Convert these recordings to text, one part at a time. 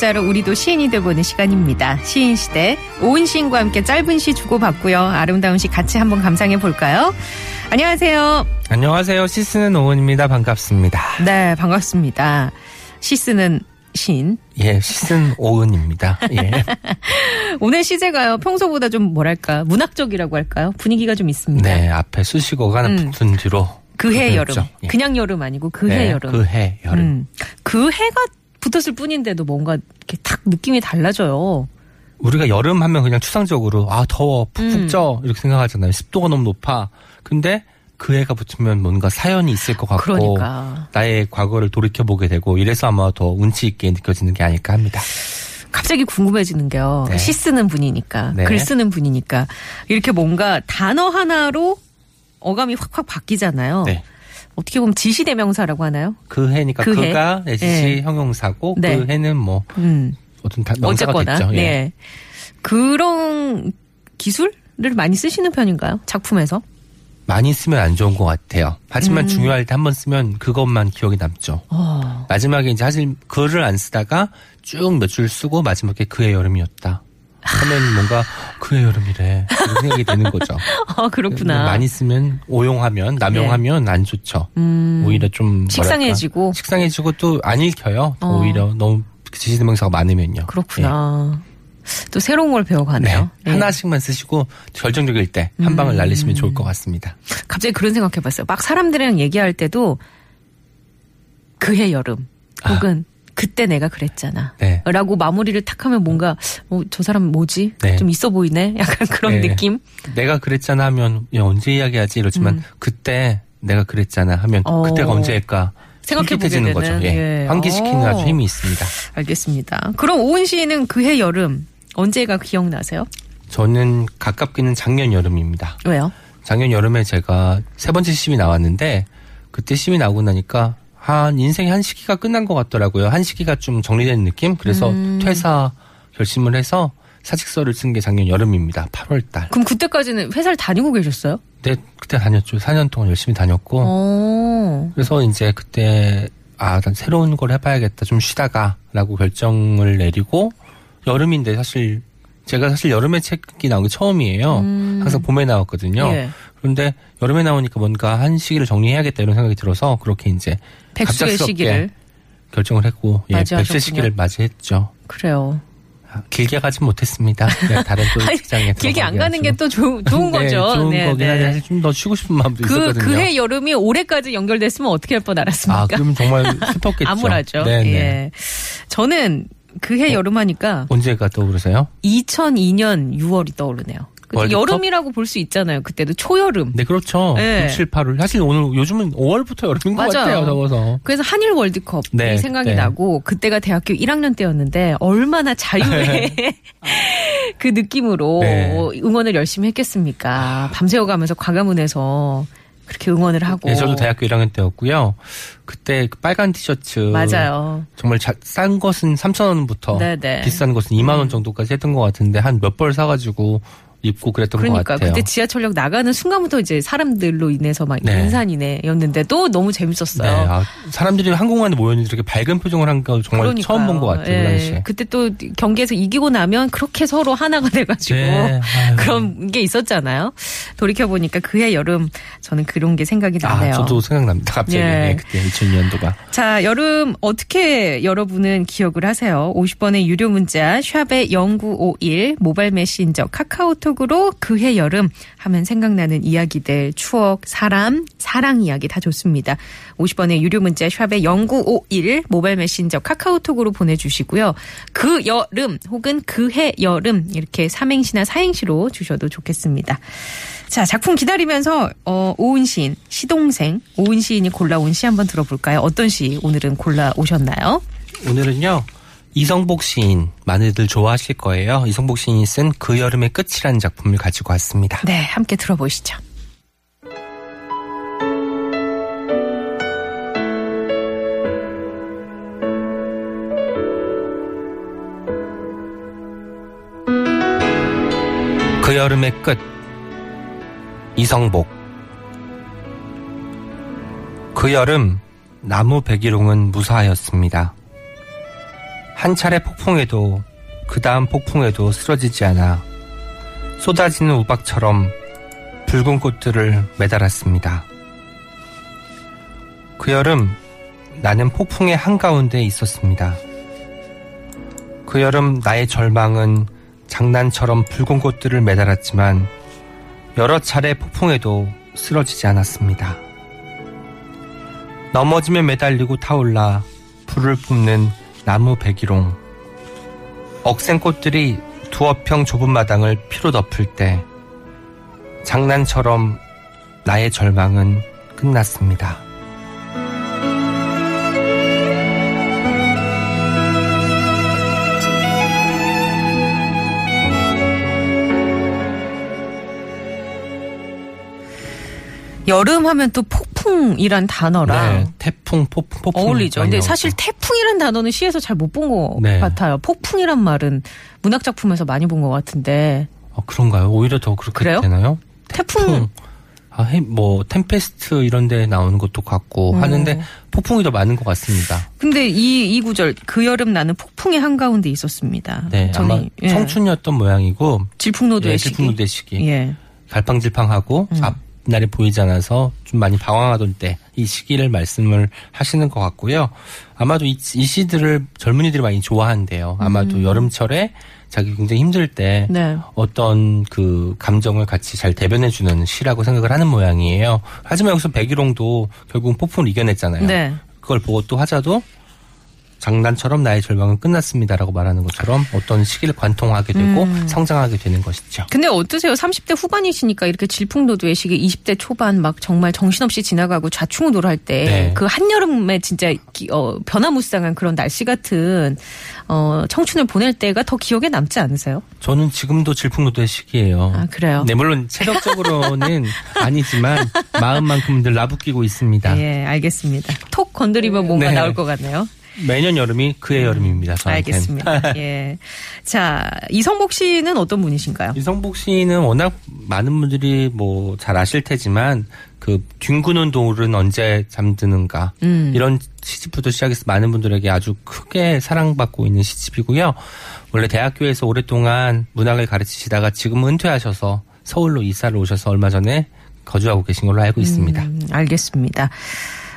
문자로 우리도 시인이 되보는 시간입니다. 시인 시대 오은 시인과 함께 짧은 시 주고받고요. 아름다운 시 같이 한번 감상해 볼까요? 안녕하세요. 안녕하세요. 시스는 오은입니다. 반갑습니다. 네, 반갑습니다. 시 쓰는 시인. 예, 시슨 오은입니다. 예. 오늘 시제가요, 평소보다 좀 뭐랄까, 문학적이라고 할까요? 분위기가 좀 있습니다. 네, 앞에 수식어가 음. 붙은 뒤로. 그해 그랬죠. 여름. 예. 그냥 여름 아니고 그해 네, 여름. 그해 여름. 음. 그 해가 붙었을 뿐인데도 뭔가 이렇게 탁 느낌이 달라져요. 우리가 여름 하면 그냥 추상적으로 아 더워 푹푹 음. 쪄 이렇게 생각하잖아요. 습도가 너무 높아. 근데 그 해가 붙으면 뭔가 사연이 있을 것 같고 그러니까. 나의 과거를 돌이켜 보게 되고 이래서 아마 더 운치 있게 느껴지는 게 아닐까 합니다. 갑자기 궁금해지는 게요. 네. 시 쓰는 분이니까, 네. 글 쓰는 분이니까 이렇게 뭔가 단어 하나로 어감이 확확 바뀌잖아요. 네. 어떻게 보면 지시대명사라고 하나요? 그 해니까 그 해. 그가 내시 네. 형용사고 네. 그 해는 뭐 음. 어떤 다- 명사가 어쨌거나, 됐죠. 예. 네. 그런 기술을 많이 쓰시는 편인가요? 작품에서? 많이 쓰면 안 좋은 것 같아요. 하지만 음. 중요할 때 한 번 쓰면 그것만 기억에 남죠. 어. 마지막에 이제 사실 글을 안 쓰다가 쭉 몇 줄 쓰고 마지막에 그의 여름이었다. 하면 뭔가 그의 여름이래 이런 생각이 드는 거죠. 아, 그렇구나. 많이 쓰면 오용하면 남용하면 안 좋죠. 음. 오히려 좀 뭐랄까, 식상해지고. 식상해지고 또 안 읽혀요. 더 어. 오히려 너무 지시대명사가 많으면요. 그렇구나. 또 새로운 걸 네. 배워가네요. 네. 예. 하나씩만 쓰시고 결정적일 때 한 방을 음. 날리시면 좋을 것 같습니다. 갑자기 그런 생각해봤어요. 막 사람들이랑 얘기할 때도 그해 여름 혹은 그때 내가 그랬잖아. 네. 라고 마무리를 탁 하면 뭔가 어, 저 사람 뭐지? 네. 좀 있어 보이네. 약간 그런 네. 느낌. 내가 그랬잖아 하면 야, 언제 이야기하지 이러지만 음. 그때 내가 그랬잖아 하면 어. 그때가 언제일까 되는, 거죠. 예. 예. 환기시키는 어. 아주 힘이 있습니다. 알겠습니다. 그럼 오은 씨는 그해 여름 언제가 기억나세요? 저는 가깝게는 작년 여름입니다. 왜요? 작년 여름에 제가 세 번째 시험이 나왔는데 그때 시험이 나오고 나니까 한 인생의 한 시기가 끝난 것 같더라고요. 한 시기가 좀 정리되는 느낌. 그래서 음. 퇴사 결심을 해서 사직서를 쓴 게 작년 여름입니다. 8월 달. 그럼 그때까지는 회사를 다니고 계셨어요? 네, 그때 다녔죠. 4년 동안 열심히 다녔고 어. 그래서 이제 그때 아, 난 새로운 걸 해봐야겠다. 좀 쉬다가라고 결정을 내리고 여름인데 사실 제가 사실 여름에 책이 나온 게 처음이에요. 음. 항상 봄에 나왔거든요. 예. 그런데 여름에 나오니까 뭔가 한 시기를 정리해야겠다 이런 생각이 들어서 그렇게 이제 백수의 시기를. 결정을 했고 예. 백세 시기를 맞이했죠. 그래요. 아, 길게 가진 못했습니다. 네, 다른 또 직장에 길게 안 가는 게. 또 좋은 거죠. 네, 좋은 네, 거긴 네. 한데 사실 좀 더 쉬고 싶은 마음도 그, 있었거든요. 그해 여름이 올해까지 연결됐으면 어떻게 할 뻔 알았습니까? 아, 그럼 정말 슬펐겠죠. 암울하죠. 네, 네. 예. 저는 그해 어? 여름 하니까 언제가 떠오르세요? 2002년 6월이 떠오르네요. 그 월드컵? 여름이라고 볼 수 있잖아요. 그때도 초여름. 네, 그렇죠. 네. 6, 7, 8월. 사실 오늘 요즘은 5월부터 여름인 것 맞아요. 같아요, 더워서. 그래서 한일 월드컵이 네, 생각이 네. 나고 그때가 대학교 1학년 때였는데 얼마나 자유의 그 느낌으로 네. 응원을 열심히 했겠습니까? 밤새워가면서 과가문에서 그렇게 응원을 하고. 네, 저도 대학교 1학년 때였고요. 그때 그 빨간 티셔츠. 맞아요. 정말 자- 싼 것은 3,000원부터 네네. 음. 비싼 것은 2만 원 정도까지 했던 것 같은데 한 몇 벌 사가지고 입고 그랬던 것 그러니까 같아요. 그때 지하철역 나가는 순간부터 이제 사람들로 인해서 막 네. 인산이네였는데도 너무 재밌었어요. 네, 아, 사람들이 한공간에 모였는데 이렇게 밝은 표정을 한 거 정말 그러니까요. 처음 본 것 같아요. 그 예. 당시에. 그때 또 경기에서 이기고 나면 그렇게 서로 하나가 돼가지고 네. 그런 게 있었잖아요. 돌이켜 보니까 그해 여름 저는 그런 게 생각이 나네요. 아, 저도 생각납니다. 갑자기. 예. 네, 그때 2000년도가. 자, 여름 어떻게 여러분은 기억을 하세요? 50번의 유료 문자 샵의 0951 모바일 메신저 카카오톡 카카오톡으로 그해 여름 하면 생각나는 이야기들, 추억, 사람, 사랑 이야기 다 좋습니다. 50원의 유료 문자 샵에 0951 모바일 메신저 카카오톡으로 보내주시고요. 그 여름 혹은 그해 여름 이렇게 삼행시나 사행시로 주셔도 좋겠습니다. 자, 작품 기다리면서 어, 오은 시인, 시동생 오은 시인이 골라온 시 한번 들어볼까요? 어떤 시 오늘은 골라오셨나요? 오늘은요. 이성복 시인 많이들 좋아하실 거예요. 이성복 시인이 쓴 그 여름의 끝이라는 작품을 가지고 왔습니다. 네, 함께 들어보시죠. 그 여름의 끝 이성복 그 여름 나무 백일홍은 무사하였습니다. 한 차례 폭풍에도 그 다음 폭풍에도 쓰러지지 않아 쏟아지는 우박처럼 붉은 꽃들을 매달았습니다. 그 여름 나는 폭풍의 한가운데 있었습니다. 그 여름 나의 절망은 장난처럼 붉은 꽃들을 매달았지만 여러 차례 폭풍에도 쓰러지지 않았습니다. 넘어지면 매달리고 타올라 불을 뿜는 나무 백일홍. 억센꽃들이 두어 평 좁은 마당을 피로 덮을 때 장난처럼 나의 절망은 끝났습니다. 여름 하면 또 폭풍이란 단어랑 네, 태풍, 폭풍, 폭풍 어울리죠. 근데. 사실 태 풍이란 단어는 시에서 잘 못 본것 네. 같아요. 폭풍이란 말은 문학 작품에서 많이 본 것 같은데 어, 그런가요? 오히려 더 그렇게 그래요? 되나요? 태풍, 폭풍. 아, 해- 뭐 템페스트 이런 데 나오는 것도 같고 음. 하는데 폭풍이 더 많은 것 같습니다. 근데 이, 이 구절 그 여름 나는 폭풍의 한가운데 있었습니다. 네, 저는 아마 예. 청춘이었던 모양이고 질풍노도의 예. 질풍노도의 시기. 예. 갈팡질팡하고 음. 앞 날이 보이지 않아서 좀 많이 방황하던 때 이 시기를 말씀을 하시는 것 같고요. 아마도 이, 이 시들을 젊은이들이 많이 좋아한대요. 아마도 여름철에 자기 굉장히 힘들 때 음. 네. 어떤 그 감정을 같이 잘 대변해 주는 시라고 생각을 하는 모양이에요. 하지만 여기서 백일홍도 결국 폭풍을 이겨냈잖아요. 네. 그걸 보고 또 하자도 장난처럼 나의 절망은 끝났습니다라고 말하는 것처럼 어떤 시기를 관통하게 되고 음. 성장하게 되는 것이죠. 근데 어떠세요? 30대 후반이시니까 이렇게 질풍노도의 시기 20대 초반 막 정말 정신없이 지나가고 좌충우돌 할때 네. 그 한여름에 진짜 기- 어, 변화무쌍한 그런 날씨 같은 어, 청춘을 보낼 때가 더 기억에 남지 않으세요? 저는 지금도 질풍노도의 시기예요. 아, 그래요? 네, 물론 체력적으로는 아니지만 마음만큼은 늘 나부끼고 있습니다. 예, 알겠습니다. 톡 건드리면 뭔가 네. 나올 것 같네요. 매년 여름이 그의 여름입니다. 저한테는. 알겠습니다. 예. 자, 이성복 씨는 어떤 분이신가요? 이성복 씨는 워낙 많은 분들이 뭐 잘 아실 테지만 그 뒹구는 돌은 언제 잠드는가 음. 이런 시집부터 시작해서 많은 분들에게 아주 크게 사랑받고 있는 시집이고요. 원래 대학교에서 오랫동안 문학을 가르치시다가 지금 은퇴하셔서 서울로 이사를 오셔서 얼마 전에 거주하고 계신 걸로 알고 있습니다. 음, 알겠습니다.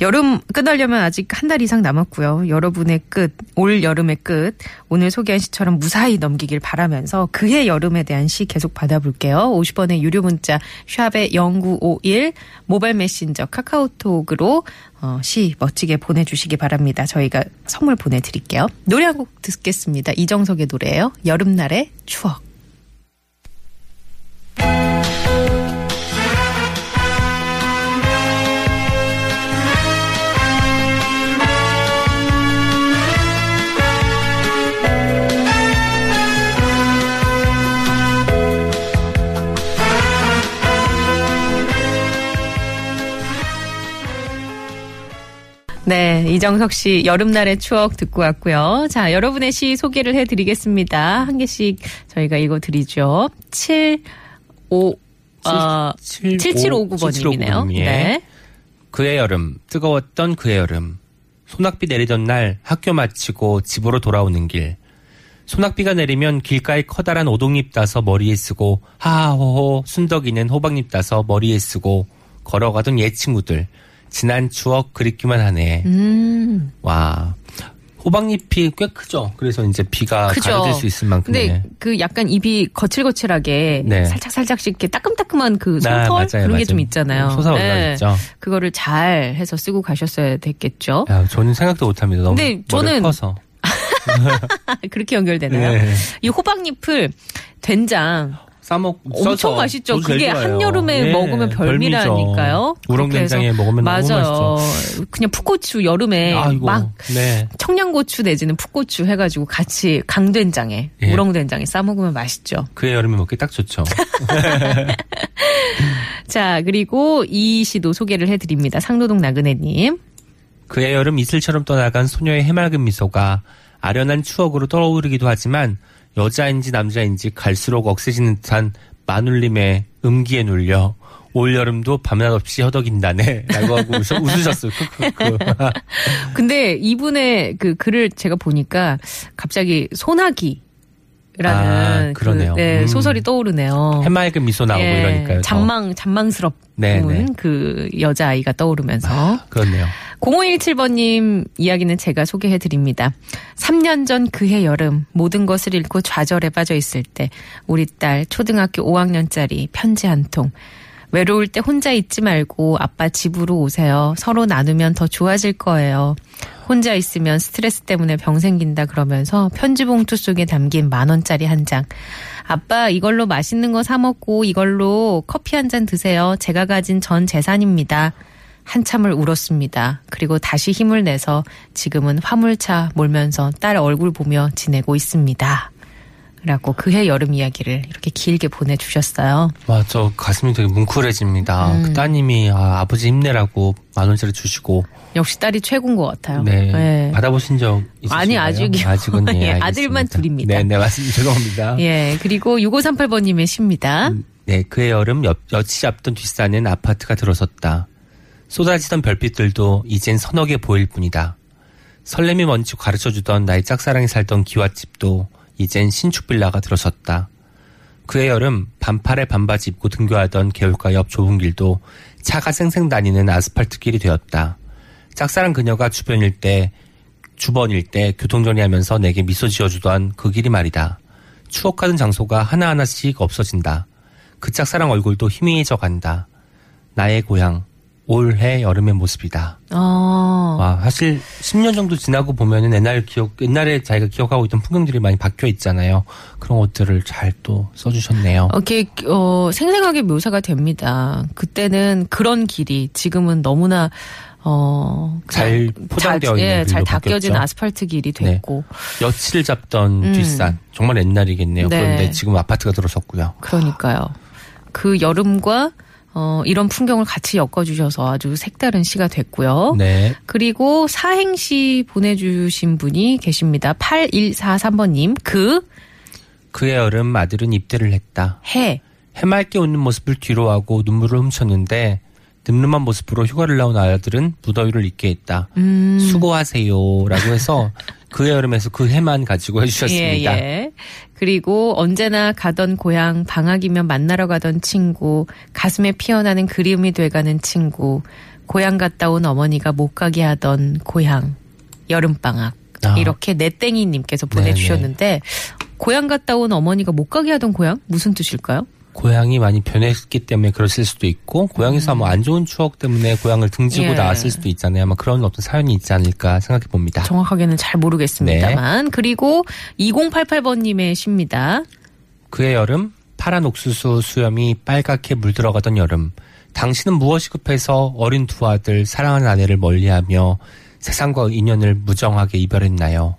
여름 끝나려면 아직 한 달 이상 남았고요. 여러분의 끝, 올 여름의 끝, 오늘 소개한 시처럼 무사히 넘기길 바라면서 그해 여름에 대한 시 계속 받아볼게요. 50원의 유료 문자 샵의 0951 모바일 메신저 카카오톡으로 어, 시 멋지게 보내주시기 바랍니다. 저희가 선물 보내드릴게요. 노래 한 곡 듣겠습니다. 이정석의 노래예요. 여름날의 추억. 네, 이정석 씨 여름날의 추억 듣고 왔고요. 자, 여러분의 시 소개를 해드리겠습니다. 한 개씩 저희가 읽어드리죠. 7, 5, 어, 7759번님이네요. 예. 네. 그의 여름, 뜨거웠던 그의 여름. 소낙비 내리던 날 학교 마치고 집으로 돌아오는 길. 소낙비가 내리면 길가에 커다란 오동잎 따서 머리에 쓰고 하하호호 순덕이는 호박잎 따서 머리에 쓰고 걸어가던 옛 친구들. 지난 추억 그립기만 하네. 음, 와. 호박잎이 꽤 크죠. 그래서 이제 비가 크죠. 가려질 수 있을 만큼의. 근데 그 약간 입이 거칠거칠하게 네. 살짝 살짝씩 이렇게 따끔따끔한 그 아, 솜털 맞아요, 그런 게. 좀 있잖아요. 솟아올라 네. 있죠. 그거를 잘 해서 쓰고 가셨어야 됐겠죠. 야, 저는 생각도 못합니다. 너무 근데 저는 커서. 그렇게 연결되나요? 네. 이 호박잎을 된장 싸먹 엄청 맛있죠. 그게. 한여름에 예, 먹으면 별미라니까요. 우렁된장에 먹으면 맞아요. 너무 맛있죠. 그냥 풋고추 여름에 아이고, 막 네. 청양고추 내지는 풋고추 해가지고 같이 강된장에 예. 우렁된장에 싸 먹으면 맛있죠. 그의 여름에 먹기 딱 좋죠. 자 그리고 이 시도 소개를 해드립니다. 상노동 나그네님. 그의 여름 이슬처럼 떠나간 소녀의 해맑은 미소가 아련한 추억으로 떠오르기도 하지만 여자인지 남자인지 갈수록 억세지는 듯한 마눌림의 음기에 눌려 올 여름도 밤낮 없이 허덕인다네 라고 하고 웃으, 웃으셨어요. 근데 이분의 그 글을 제가 보니까 갑자기 소나기 라는 아, 그, 그러네요. 네, 음. 소설이 떠오르네요. 해맑은 미소 나오고 예, 이러니까요. 더. 장망 장망스럽은 네, 네. 그 여자 아이가 떠오르면서 그렇네요. 0517번님 이야기는 제가 소개해 드립니다. 3년 전 그해 여름 모든 것을 잃고 좌절에 빠져 있을 때 우리 딸 초등학교 5학년짜리 편지 한 통. 외로울 때 혼자 있지 말고 아빠 집으로 오세요. 서로 나누면 더 좋아질 거예요. 혼자 있으면 스트레스 때문에 병 생긴다 그러면서 편지 봉투 속에 담긴 만 원짜리 한 장. 아빠 이걸로 맛있는 거 사 먹고 이걸로 커피 한 잔 드세요. 제가 가진 전 재산입니다. 한참을 울었습니다. 그리고 다시 힘을 내서 지금은 화물차 몰면서 딸 얼굴 보며 지내고 있습니다. 라고 그해 여름 이야기를 이렇게 길게 보내주셨어요. 맞아. 가슴이 되게 뭉클해집니다. 음. 그 따님이 아, 아버지 힘내라고 만 원짜리 주시고 역시 딸이 최고인 것 같아요. 네. 네. 받아보신 적 있으신가요? 아니, 아직이요. 아직은 예, 예. 아들만 둘입니다. 네, 네, 맞습니다. 죄송합니다. 예, 그리고 6538번님의 시입니다. 네, 그해 여름 여, 여치 잡던 뒷산엔 아파트가 들어섰다. 쏟아지던 별빛들도 이젠 서너 개 보일 뿐이다. 설렘이 뭔지 가르쳐주던 나의 짝사랑이 살던 기와집도 이젠 신축 빌라가 들어섰다. 그해 여름 반팔에 반바지 입고 등교하던 개울가 옆 좁은 길도 차가 쌩쌩 다니는 아스팔트 길이 되었다. 짝사랑 그녀가 주변일 때, 주번일 때 교통정리하면서 내게 미소 지어주던 그 길이 말이다. 추억하던 장소가 하나하나씩 없어진다. 그 짝사랑 얼굴도 희미해져 간다. 나의 고향, 올해 여름의 모습이다. 어, 와, 사실 10년 정도 지나고 보면은 옛날 기억, 옛날에 자기가 기억하고 있던 풍경들이 많이 바뀌어 있잖아요. 그런 것들을 잘 또 써주셨네요. 이렇게, 어, 생생하게 묘사가 됩니다. 그때는 그런 길이, 지금은 너무나, 어, 잘 포장되어 자- 있는 예, 잘 닦여진 바뀌었죠. 네. 아스팔트 길이 됐고. 여치를 잡던 음. 뒷산. 정말 옛날이겠네요. 네. 그런데 지금 아파트가 들어섰고요. 그러니까요. 그 여름과 어, 이런 풍경을 같이 엮어주셔서 아주 색다른 시가 됐고요. 네. 그리고 사행시 보내주신 분이 계십니다. 8143번님. 그, 그의 여름 아들은 입대를 했다. 해. 해맑게 웃는 모습을 뒤로 하고 눈물을 훔쳤는데 늠름한 모습으로 휴가를 나온 아들은 무더위를 잊게 했다. 음. 수고하세요라고 해서 그 여름에서 그 해만 가지고 해주셨습니다. 예, 예. 그리고 언제나 가던 고향, 방학이면 만나러 가던 친구, 가슴에 피어나는 그리움이 돼가는 친구, 고향 갔다 온 어머니가 못 가게 하던 고향, 여름방학. 아. 이렇게 내땡이님께서 보내주셨는데, 고향 갔다 온 어머니가 못 가게 하던 고향? 무슨 뜻일까요? 고향이 많이 변했기 때문에 그랬을 수도 있고 고향에서 뭐안 좋은 추억 때문에 고향을 등지고 예. 나왔을 수도 있잖아요. 아마 그런 어떤 사연이 있지 않을까 생각해 봅니다. 정확하게는 잘 모르겠습니다만. 그리고 2088번님의 시입니다. 그의 여름 파란 옥수수 수염이 빨갛게 물들어가던 여름 당신은 무엇이 급해서 어린 두 아들 사랑하는 아내를 멀리하며 세상과 인연을 무정하게 이별했나요?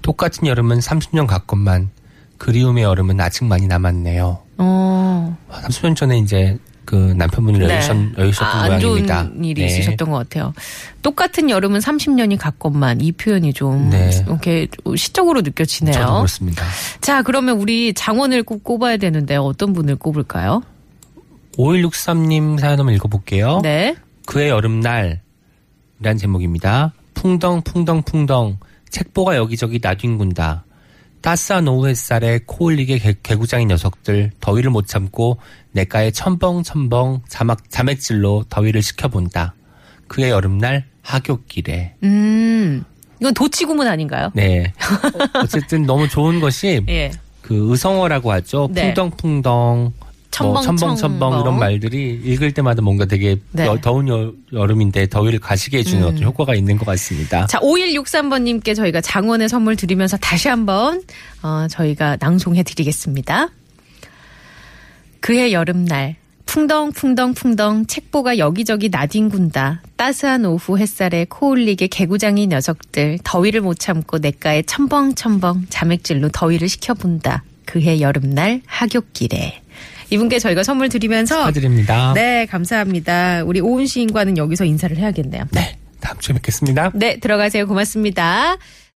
똑같은 여름은 30년 갔건만 그리움의 여름은 아직 많이 남았네요. 어. 와, 30년 전에 이제 그 남편분이 여유셨, 여유셨던 아, 안 모양입니다. 좋은 일이 네. 있으셨던 것 같아요. 똑같은 여름은 30년이 갔건만 이 표현이 좀 네. 이렇게 시적으로 느껴지네요. 저도 그렇습니다. 자, 그러면 우리 장원을 꼭 꼽아야 되는데 어떤 분을 꼽을까요? 5163님 사연 한번 읽어볼게요. 네. 그의 여름날 이란 제목입니다. 풍덩 풍덩 풍덩 책보가 여기저기 나뒹군다. 따스한 오후 햇살에 코 올리게 개, 개구장인 녀석들 더위를 못 참고 내가에 첨벙첨벙 자막, 자맥질로 더위를 식혀본다. 그의 여름날 하굣길에 음. 이건 도치구문 아닌가요? 네. 어, 어쨌든 너무 좋은 것이 예. 그 의성어라고 하죠. 네. 풍덩풍덩, 첨벙, 뭐 첨벙첨벙 첨벙. 이런 말들이 읽을 때마다 뭔가 되게 네. 여- 더운 여, 여름인데 더위를 가시게 해주는 어떤 효과가 있는 것 같습니다. 자, 5163번님께 저희가 장원의 선물 드리면서 다시 한번, 어, 저희가 낭송해 드리겠습니다. 그해 여름날, 풍덩풍덩풍덩 책보가 여기저기 나뒹군다. 따스한 오후 햇살에 코올리게 개구장이 녀석들 더위를 못 참고 냇가에 첨벙첨벙 자맥질로 더위를 식혀본다. 그해 여름날 하굣길에. 이분께 저희가 선물 드리면서 축하드립니다. 네, 감사합니다. 우리 오은 시인과는 여기서 인사를 해야겠네요. 네. 다음 주에 뵙겠습니다. 네, 들어가세요. 고맙습니다.